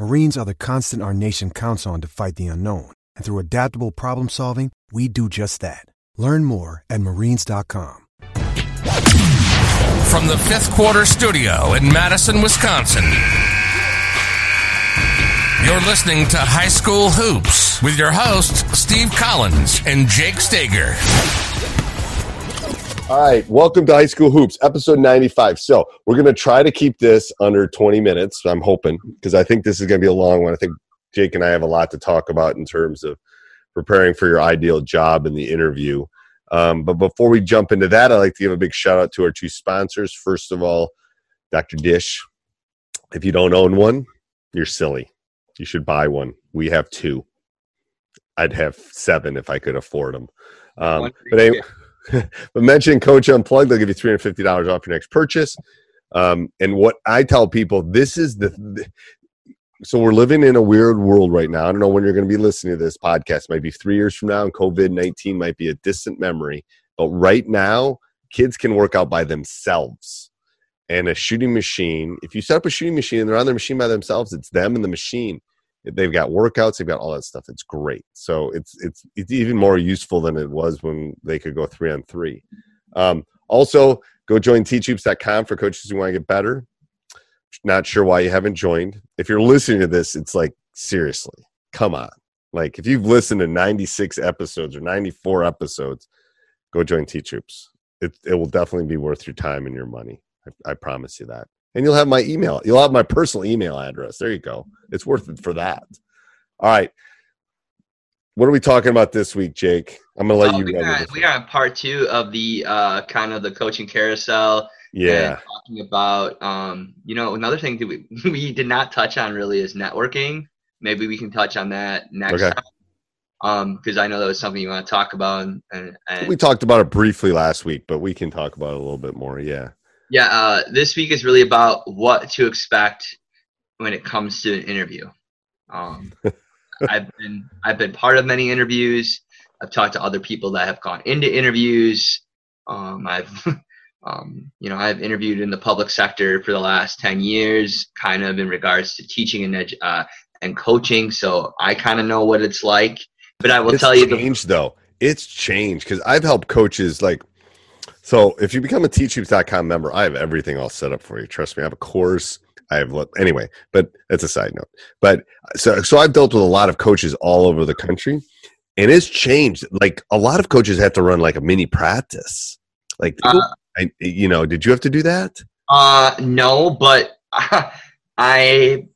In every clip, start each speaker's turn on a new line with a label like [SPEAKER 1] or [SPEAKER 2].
[SPEAKER 1] Marines are the constant our nation counts on to fight the unknown. And through adaptable problem solving, we do just that. Learn more at marines.com.
[SPEAKER 2] From the fifth quarter studio in Madison, Wisconsin. You're listening to High School Hoops with your hosts, Steve Collins and Jake Stager.
[SPEAKER 3] All right, welcome to High School Hoops, episode 95. So, we're going to try to keep this under 20 minutes, I'm hoping, because I think this is going to be a long one. I think Jake and I have a lot to talk about in terms of preparing for your ideal job in the interview. Um, but before we jump into that, I'd like to give a big shout out to our two sponsors. First of all, Dr. Dish. If you don't own one, you're silly. You should buy one. We have two. I'd have seven if I could afford them. Um, but anyway, but mention Coach Unplugged, they'll give you three hundred fifty dollars off your next purchase. Um, and what I tell people, this is the, the so we're living in a weird world right now. I don't know when you're going to be listening to this podcast. It might be three years from now, and COVID nineteen might be a distant memory. But right now, kids can work out by themselves. And a shooting machine, if you set up a shooting machine and they're on their machine by themselves, it's them and the machine. They've got workouts, they've got all that stuff. It's great. So it's it's it's even more useful than it was when they could go three on three. Um, also, go join teachhoops.com for coaches who want to get better. Not sure why you haven't joined. If you're listening to this, it's like seriously, come on. Like if you've listened to 96 episodes or 94 episodes, go join Teach Hoops. It it will definitely be worth your time and your money. I, I promise you that. And you'll have my email. You'll have my personal email address. There you go. It's worth it for that. All right. What are we talking about this week, Jake? I'm gonna let
[SPEAKER 4] Uh,
[SPEAKER 3] you.
[SPEAKER 4] we, are, we are on part two of the uh, kind of the coaching carousel.
[SPEAKER 3] Yeah.
[SPEAKER 4] talking about um, you know another thing that we we did not touch on really is networking. Maybe we can touch on that next
[SPEAKER 3] Okay.
[SPEAKER 4] time. Um, because I know that was something you want to talk about, and, and, and
[SPEAKER 3] We talked about it briefly last week, but we can talk about it a little bit more. Yeah.
[SPEAKER 4] Yeah, uh, this week is really about what to expect when it comes to an interview. Um, I've been I've been part of many interviews. I've talked to other people that have gone into interviews. Um, I've um, you know I've interviewed in the public sector for the last ten years, kind of in regards to teaching and edu- uh, and coaching. So I kind of know what it's like. But I will
[SPEAKER 3] it's
[SPEAKER 4] tell you the
[SPEAKER 3] changed though. It's changed because I've helped coaches like. So if you become a teachhoops.com member, I have everything all set up for you. Trust me, I have a course. I have anyway, but that's a side note. But so so I've dealt with a lot of coaches all over the country, and it's changed. Like a lot of coaches have to run like a mini practice. Like,
[SPEAKER 4] Uh,
[SPEAKER 3] I, you know, did you have to do that?
[SPEAKER 4] Uh, no, but I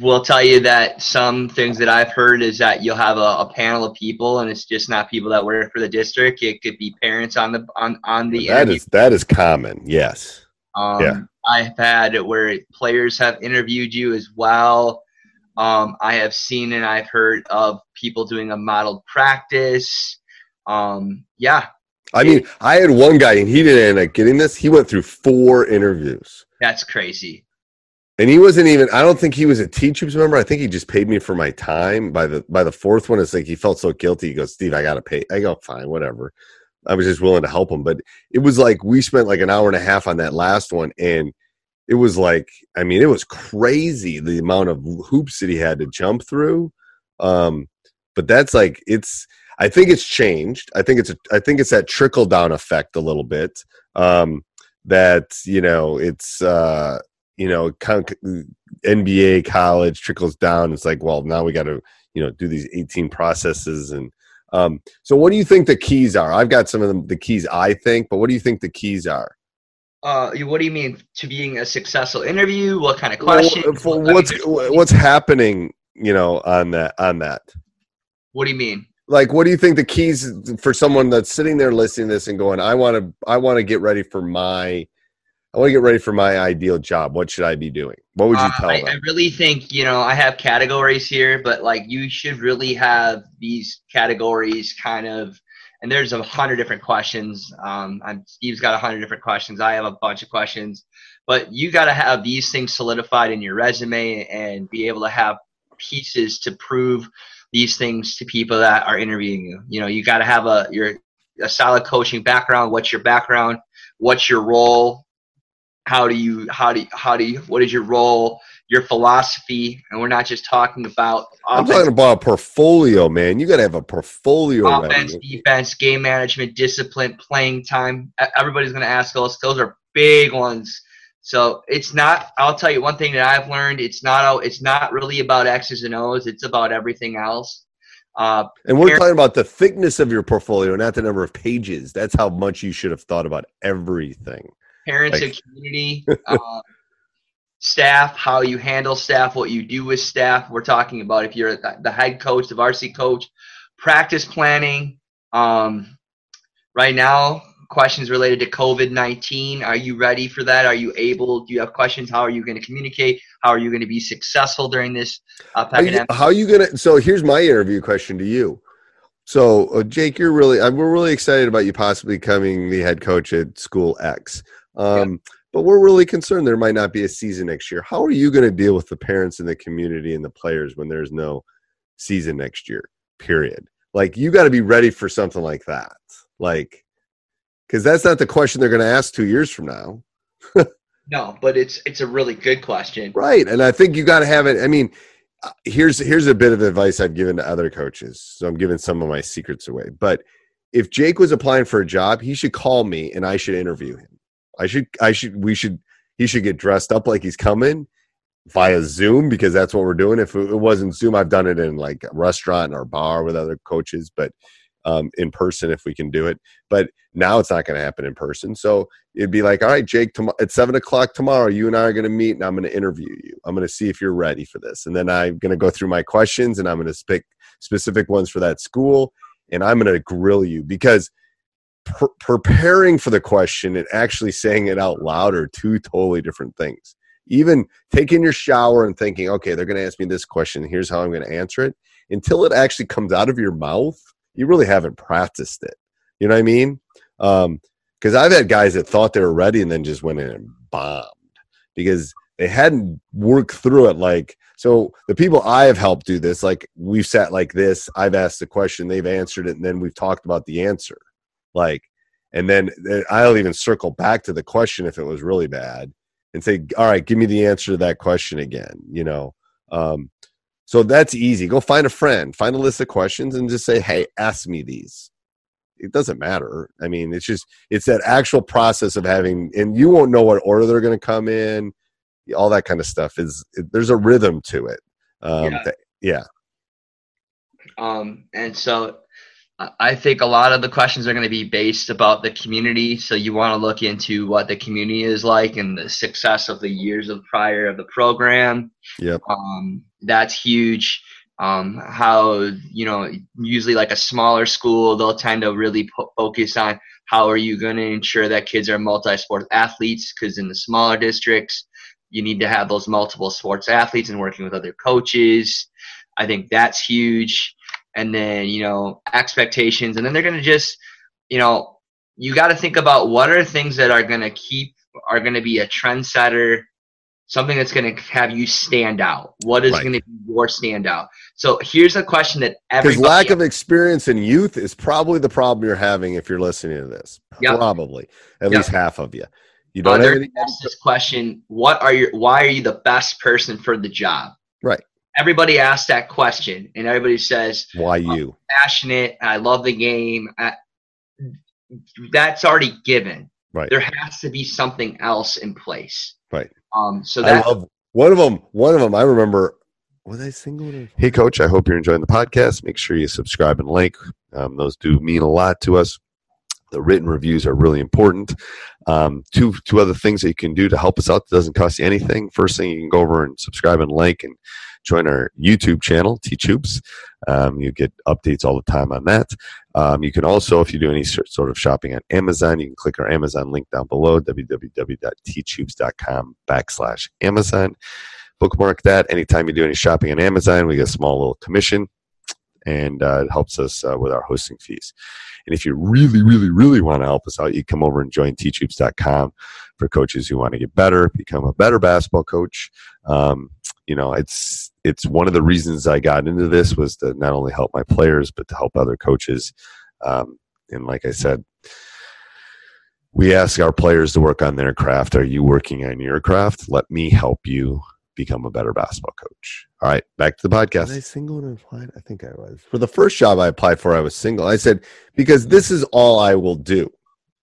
[SPEAKER 4] will tell you that some things that I've heard is that you'll have a, a panel of people, and it's just not people that work for the district. It could be parents on the on on the
[SPEAKER 3] That is that is common. Yes.
[SPEAKER 4] Um,
[SPEAKER 3] yeah.
[SPEAKER 4] I've had where players have interviewed you as well. Um, I have seen and I've heard of people doing a modeled practice. Um, yeah,
[SPEAKER 3] I mean, I had one guy, and he didn't end up getting this. He went through four interviews.
[SPEAKER 4] that's crazy.
[SPEAKER 3] And he wasn't even. I don't think he was a Teach Hoops member. I think he just paid me for my time. By the by the fourth one, it's like he felt so guilty. He goes, "Steve, I gotta pay." I go, "Fine, whatever." I was just willing to help him, but it was like we spent like an hour and a half on that last one, and it was like, I mean, it was crazy the amount of hoops that he had to jump through. Um, but that's like it's. I think it's changed. I think it's a, I think it's that trickle down effect a little bit. Um, that you know, it's uh, you know, con- NBA, college trickles down. It's like, well, now we got to, you know, do these 18 processes and Um, so, what do you think the keys are? I've got some of the, the keys I think, but what do you think the keys are?
[SPEAKER 4] Uh, what do you mean to being a successful interview? What kind of question?
[SPEAKER 3] Well, what's what's happening? You know, on that on that.
[SPEAKER 4] What do you mean?
[SPEAKER 3] Like, what do you think the keys for someone that's sitting there listening to this and going, "I want to, I want to get ready for my, I want to get ready for my ideal job. What should I be doing?" What would you tell
[SPEAKER 4] uh, I,
[SPEAKER 3] them?
[SPEAKER 4] I really think you know I have categories here, but like you should really have these categories kind of. And there's a hundred different questions. Um, I'm, Steve's got a hundred different questions. I have a bunch of questions, but you got to have these things solidified in your resume and be able to have pieces to prove these things to people that are interviewing you. You know, you got to have a your a solid coaching background. What's your background? What's your role? How do you how do you, how do you what is your role? Your philosophy, and we're not just talking about.
[SPEAKER 3] I'm talking about a portfolio, man. You got to have a portfolio.
[SPEAKER 4] Offense,
[SPEAKER 3] ready.
[SPEAKER 4] defense, game management, discipline, playing time. Everybody's going to ask us. Those are big ones. So it's not. I'll tell you one thing that I've learned. It's not. It's not really about X's and O's. It's about everything else. Uh,
[SPEAKER 3] and we're talking about the thickness of your portfolio, not the number of pages. That's how much you should have thought about everything.
[SPEAKER 4] Parents like, and community, uh, staff, how you handle staff, what you do with staff. We're talking about if you're the head coach, the varsity coach, practice planning. Um, right now, questions related to COVID 19. Are you ready for that? Are you able? Do you have questions? How are you going to communicate? How are you going to be successful during this uh,
[SPEAKER 3] pandemic? How are you going to? So here's my interview question to you. So, uh, Jake, you're really, uh, we're really excited about you possibly becoming the head coach at School X. Um, yeah. But we're really concerned there might not be a season next year. How are you going to deal with the parents and the community and the players when there's no season next year? Period. Like you got to be ready for something like that. Like, because that's not the question they're going to ask two years from now.
[SPEAKER 4] no, but it's it's a really good question,
[SPEAKER 3] right? And I think you got to have it. I mean, uh, here's here's a bit of advice I've given to other coaches. So I'm giving some of my secrets away. But if Jake was applying for a job, he should call me and I should interview him. I should I should we should he should get dressed up like he's coming via Zoom because that's what we're doing. If it wasn't Zoom, I've done it in like a restaurant or bar with other coaches, but um, in person if we can do it. But now it's not going to happen in person. So it'd be like, all right, Jake, tom- at seven o'clock tomorrow, you and I are going to meet and I'm going to interview you. I'm going to see if you're ready for this. And then I'm going to go through my questions and I'm going to pick specific ones for that school. And I'm going to grill you because pre- preparing for the question and actually saying it out loud are two totally different things. Even taking your shower and thinking, okay, they're going to ask me this question. Here's how I'm going to answer it. Until it actually comes out of your mouth, you really haven't practiced it. You know what I mean? Um, because I've had guys that thought they were ready and then just went in and bombed because they hadn't worked through it. Like, so the people I have helped do this, like we've sat like this, I've asked the question, they've answered it, and then we've talked about the answer. Like, and then I'll even circle back to the question if it was really bad and say, all right, give me the answer to that question again, you know? Um, so that's easy. Go find a friend, find a list of questions, and just say, "Hey, ask me these." It doesn't matter. I mean, it's just it's that actual process of having, and you won't know what order they're going to come in. All that kind of stuff is there's a rhythm to it. Um, yeah. That, yeah.
[SPEAKER 4] Um, and so I think a lot of the questions are going to be based about the community. So you want to look into what the community is like and the success of the years of prior of the program.
[SPEAKER 3] Yep.
[SPEAKER 4] Um, that's huge. Um, how you know usually like a smaller school they'll tend to really po- focus on how are you going to ensure that kids are multi-sport athletes because in the smaller districts you need to have those multiple sports athletes and working with other coaches. I think that's huge and then you know expectations. And then they're going to just you know you got to think about what are things that are going to keep are going to be a trendsetter something that's going to have you stand out. What is right. going to be your standout? So here's a question that
[SPEAKER 3] because lack of experience in youth is probably the problem you're having if you're listening to this. Yep. probably. At yep. least half of you. You don't uh, have any-
[SPEAKER 4] this question what are your why are you the best person for the job everybody asks that question and everybody says
[SPEAKER 3] why you
[SPEAKER 4] passionate i love the game I, that's already given
[SPEAKER 3] right
[SPEAKER 4] there has to be something else in place
[SPEAKER 3] right
[SPEAKER 4] um so that
[SPEAKER 3] I love one of them one of them i remember was I single? Hey, coach. I hope you're enjoying the podcast. Make sure you subscribe and like. Um, those do mean a lot to us. The written reviews are really important. Um, two two other things that you can do to help us out that doesn't cost you anything. First thing, you can go over and subscribe and like and join our YouTube channel, Hoops. Um, you get updates all the time on that. Um, you can also, if you do any sort of shopping on Amazon, you can click our Amazon link down below, www.teachhoops.com backslash Amazon. Bookmark that. Anytime you do any shopping on Amazon, we get a small little commission and uh, it helps us uh, with our hosting fees. And if you really, really, really want to help us out, you come over and join teachhoops.com for coaches who want to get better, become a better basketball coach. Um, you know, it's it's one of the reasons I got into this was to not only help my players but to help other coaches. Um, and like I said, we ask our players to work on their craft. Are you working on your craft? Let me help you become a better basketball coach. All right, back to the podcast. Was I single and applied? I think I was. For the first job I applied for, I was single. I said, because this is all I will do.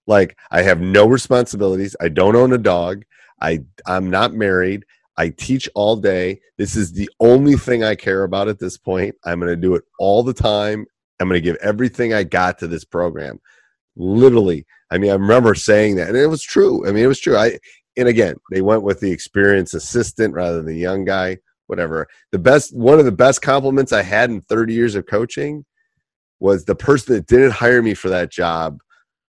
[SPEAKER 3] Like, I have no responsibilities. I don't own a dog. I I'm not married. I teach all day. This is the only thing I care about at this point. I'm going to do it all the time. I'm going to give everything I got to this program. Literally. I mean, I remember saying that, and it was true. I mean, it was true. I and again, they went with the experienced assistant rather than the young guy. Whatever. The best, one of the best compliments I had in 30 years of coaching was the person that didn't hire me for that job,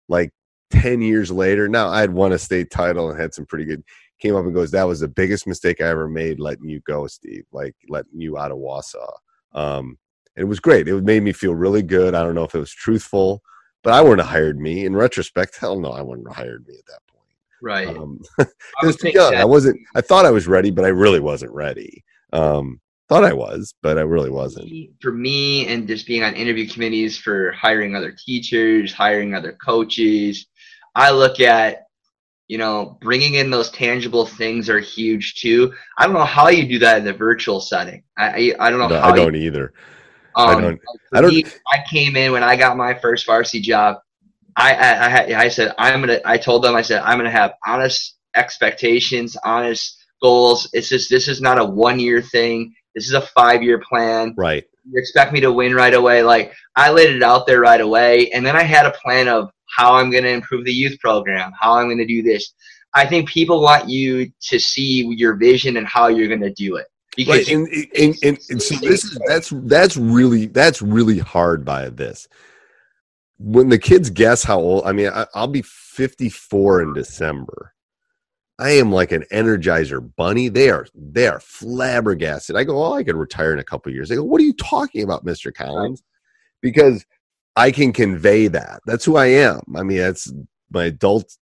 [SPEAKER 3] like 10 years later. Now I had won a state title and had some pretty good. Came up and goes, "That was the biggest mistake I ever made, letting you go, Steve. Like letting you out of Wausau." Um, it was great. It made me feel really good. I don't know if it was truthful, but I wouldn't have hired me. In retrospect, hell no, I wouldn't have hired me at that point.
[SPEAKER 4] Right. Um,
[SPEAKER 3] I was young. I wasn't. I thought I was ready, but I really wasn't ready. Um, thought I was, but I really wasn't.
[SPEAKER 4] For me, and just being on interview committees for hiring other teachers, hiring other coaches, I look at you know bringing in those tangible things are huge too. I don't know how you do that in the virtual setting. I I, I don't know
[SPEAKER 3] no,
[SPEAKER 4] how.
[SPEAKER 3] I don't you, either.
[SPEAKER 4] Um, I don't. I don't. Me, I came in when I got my first varsity job. I, I, I said, I'm to, I told them, I said, I'm going to have honest expectations, honest goals. It's just, this is not a one year thing. This is a five year plan.
[SPEAKER 3] Right.
[SPEAKER 4] You expect me to win right away. Like I laid it out there right away. And then I had a plan of how I'm going to improve the youth program, how I'm going to do this. I think people want you to see your vision and how you're going to do it.
[SPEAKER 3] Because right. and, and, and, and so this is that's that's really that's really hard by this when the kids guess how old i mean I, will be 54 in december i am like an energizer bunny they are they are flabbergasted i go oh i could retire in a couple years they go what are you talking about mr collins because i can convey that that's who i am i mean that's my adult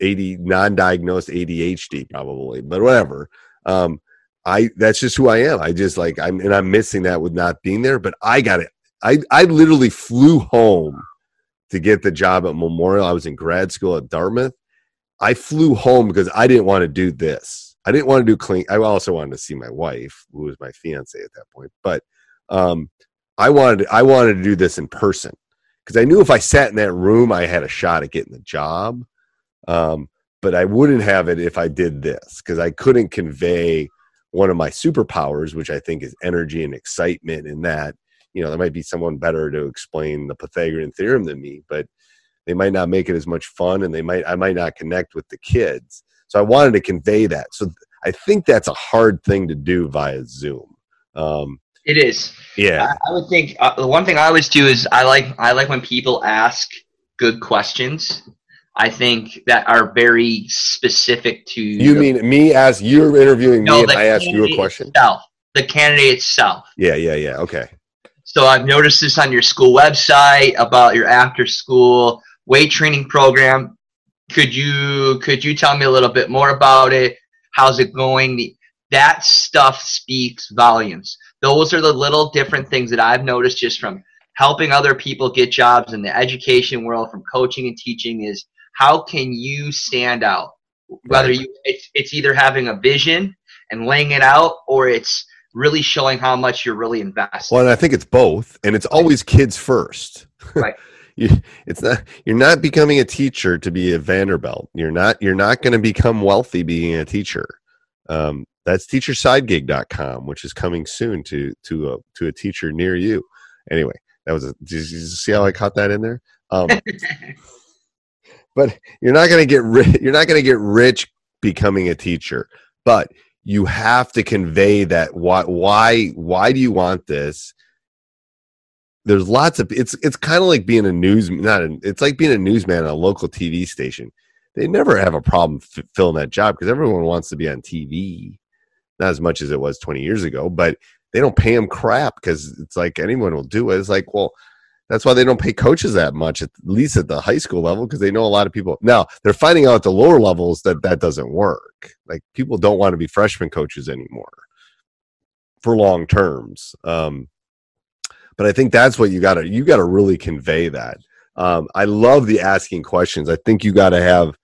[SPEAKER 3] 80 non-diagnosed adhd probably but whatever um i that's just who i am i just like i'm and i'm missing that with not being there but i got it i i literally flew home to get the job at Memorial. I was in grad school at Dartmouth. I flew home because I didn't want to do this. I didn't want to do clean. I also wanted to see my wife, who was my fiance at that point. But um, I wanted I wanted to do this in person because I knew if I sat in that room, I had a shot at getting the job. Um, but I wouldn't have it if I did this because I couldn't convey one of my superpowers, which I think is energy and excitement in that you know, there might be someone better to explain the Pythagorean theorem than me, but they might not make it as much fun and they might I might not connect with the kids. So I wanted to convey that. So I think that's a hard thing to do via Zoom. Um,
[SPEAKER 4] it is.
[SPEAKER 3] Yeah.
[SPEAKER 4] I, I would think uh, the one thing I always do is I like I like when people ask good questions. I think that are very specific to.
[SPEAKER 3] You the, mean me as you're interviewing no, me and I ask you a question?
[SPEAKER 4] Itself, the candidate itself.
[SPEAKER 3] Yeah, yeah, yeah. Okay.
[SPEAKER 4] So I've noticed this on your school website about your after school weight training program. Could you could you tell me a little bit more about it? How's it going? That stuff speaks volumes. Those are the little different things that I've noticed just from helping other people get jobs in the education world, from coaching and teaching is how can you stand out? Whether you it's, it's either having a vision and laying it out or it's really showing how much you're really invested.
[SPEAKER 3] Well, and I think it's both, and it's always kids first.
[SPEAKER 4] Right.
[SPEAKER 3] you, it's not you're not becoming a teacher to be a Vanderbilt. You're not you're not going to become wealthy being a teacher. Um, that's teachersidegig.com, which is coming soon to to a to a teacher near you. Anyway, that was a. Did you see how I caught that in there? Um, but you're not going to get ri- you're not going to get rich becoming a teacher, but you have to convey that why why why do you want this? There's lots of it's it's kind of like being a news not a, it's like being a newsman on a local TV station. They never have a problem f- filling that job because everyone wants to be on TV not as much as it was 20 years ago, but they don't pay them crap because it's like anyone will do it. It's like, well, that's why they don't pay coaches that much, at least at the high school level, because they know a lot of people. Now they're finding out at the lower levels that that doesn't work. Like people don't want to be freshman coaches anymore for long terms. Um, but I think that's what you got to you got to really convey that. Um, I love the asking questions. I think you got to have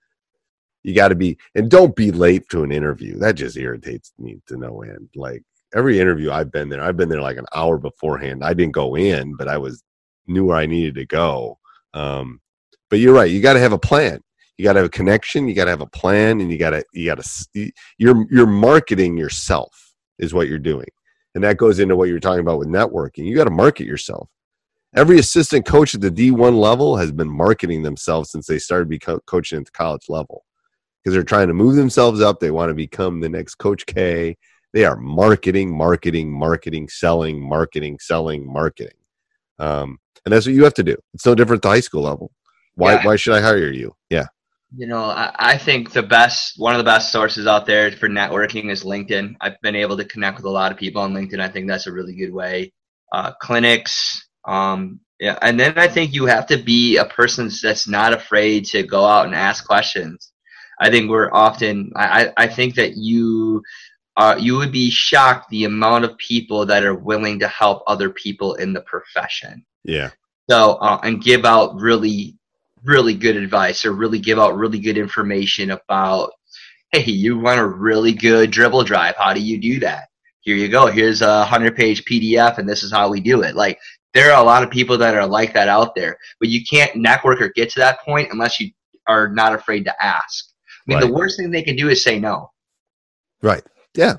[SPEAKER 3] you got to be and don't be late to an interview. That just irritates me to no end. Like every interview I've been there, I've been there like an hour beforehand. I didn't go in, but I was knew where I needed to go. Um, but you're right. You got to have a plan. You got to have a connection. You got to have a plan, and you got to you got to you're you're marketing yourself is what you're doing, and that goes into what you're talking about with networking. You got to market yourself. Every assistant coach at the D1 level has been marketing themselves since they started become coaching at the college level because they're trying to move themselves up. They want to become the next Coach K. They are marketing, marketing, marketing, selling, marketing, selling, marketing. Um, and that's what you have to do. It's no different at the high school level. Why? Yeah. Why should I hire you? Yeah.
[SPEAKER 4] You know, I, I, think the best, one of the best sources out there for networking is LinkedIn. I've been able to connect with a lot of people on LinkedIn. I think that's a really good way. Uh, clinics, um, yeah, and then I think you have to be a person that's not afraid to go out and ask questions. I think we're often. I, I think that you uh, you would be shocked the amount of people that are willing to help other people in the profession.
[SPEAKER 3] Yeah.
[SPEAKER 4] So uh, and give out really really good advice or really give out really good information about hey you want a really good dribble drive how do you do that here you go here's a 100 page pdf and this is how we do it like there are a lot of people that are like that out there but you can't network or get to that point unless you are not afraid to ask mean, right. the worst thing they can do is say no.
[SPEAKER 3] Right. Yeah.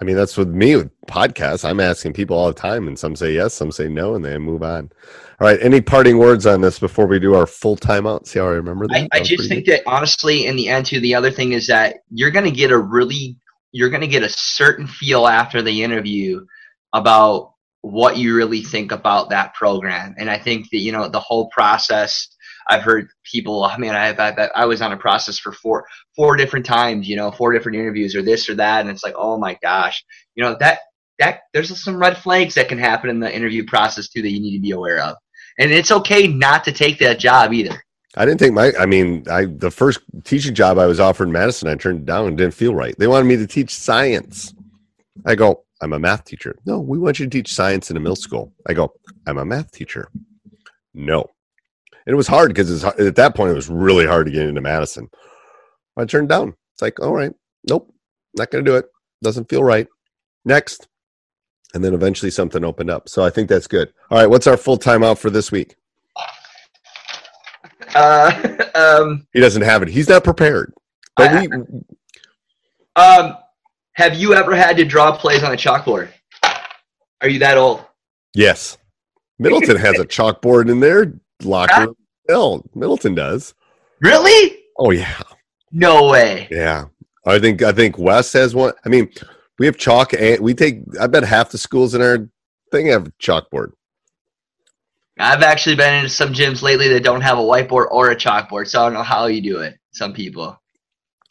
[SPEAKER 3] I mean, that's with me with podcasts. I'm asking people all the time, and some say yes, some say no, and they move on. All right. Any parting words on this before we do our full timeout? See how I remember that?
[SPEAKER 4] I, I just think good. that honestly, in the end, too, the other thing is that you're going to get a really, you're going to get a certain feel after the interview about what you really think about that program. And I think that, you know, the whole process I've heard people, oh, I mean, I, I, I was on a process for four, four different times, you know, four different interviews or this or that. And it's like, oh my gosh, you know, that, that there's some red flags that can happen in the interview process too that you need to be aware of. And it's okay not to take that job either.
[SPEAKER 3] I didn't take my. I mean, I the first teaching job I was offered in Madison, I turned it down and didn't feel right. They wanted me to teach science. I go, I'm a math teacher. No, we want you to teach science in a middle school. I go, I'm a math teacher. No, it was hard because at that point it was really hard to get into Madison. I turned down. It's like, all right, nope, not going to do it. Doesn't feel right. Next. And then eventually something opened up. So I think that's good. All right, what's our full time out for this week?
[SPEAKER 4] Uh, um,
[SPEAKER 3] he doesn't have it. He's not prepared. But I, we.
[SPEAKER 4] Um, have you ever had to draw plays on a chalkboard? Are you that old?
[SPEAKER 3] Yes. Middleton has a chalkboard in there locker. Hell, Middleton does.
[SPEAKER 4] Really?
[SPEAKER 3] Oh yeah.
[SPEAKER 4] No way.
[SPEAKER 3] Yeah, I think I think West has one. I mean, we have chalk, and we take. I bet half the schools in our thing have chalkboard.
[SPEAKER 4] I've actually been into some gyms lately that don't have a whiteboard or a chalkboard, so I don't know how you do it. Some people.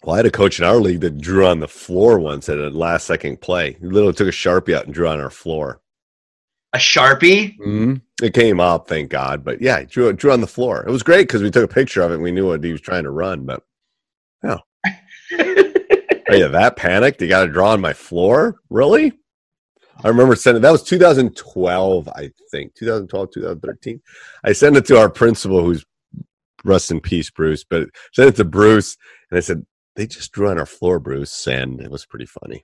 [SPEAKER 3] Well, I had a coach in our league that drew on the floor once at a last second play. He literally took a sharpie out and drew on our floor.
[SPEAKER 4] A sharpie?
[SPEAKER 3] Mm-hmm. It came up, thank God. But yeah, drew drew on the floor. It was great because we took a picture of it and we knew what he was trying to run. But yeah, are you that panicked? You got to draw on my floor? Really? I remember sending that was 2012, I think 2012, 2013. I sent it to our principal, who's rest in peace, Bruce. But sent it to Bruce, and I said they just drew on our floor, Bruce, and it was pretty funny.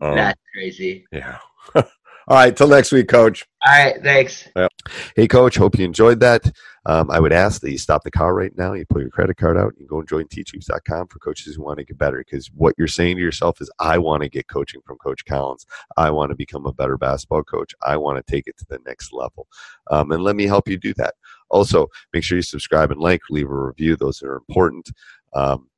[SPEAKER 4] Um, That's crazy.
[SPEAKER 3] Yeah. All right, till next week, Coach.
[SPEAKER 4] All right, thanks.
[SPEAKER 3] Hey, Coach. Hope you enjoyed that. Um, I would ask that you stop the car right now. You pull your credit card out. and go and join teachhoops.com for coaches who want to get better. Because what you're saying to yourself is, I want to get coaching from Coach Collins. I want to become a better basketball coach. I want to take it to the next level. Um, and let me help you do that. Also, make sure you subscribe and like, leave a review. Those are important. Um,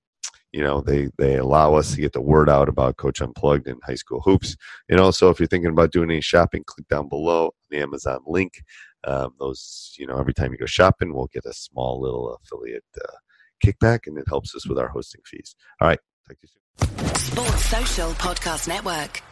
[SPEAKER 3] you know they they allow us to get the word out about coach unplugged and high school hoops. And also if you're thinking about doing any shopping click down below the amazon link. Um, those you know every time you go shopping we'll get a small little affiliate uh, kickback and it helps us with our hosting fees. All right. To you
[SPEAKER 5] Sports Social Podcast Network.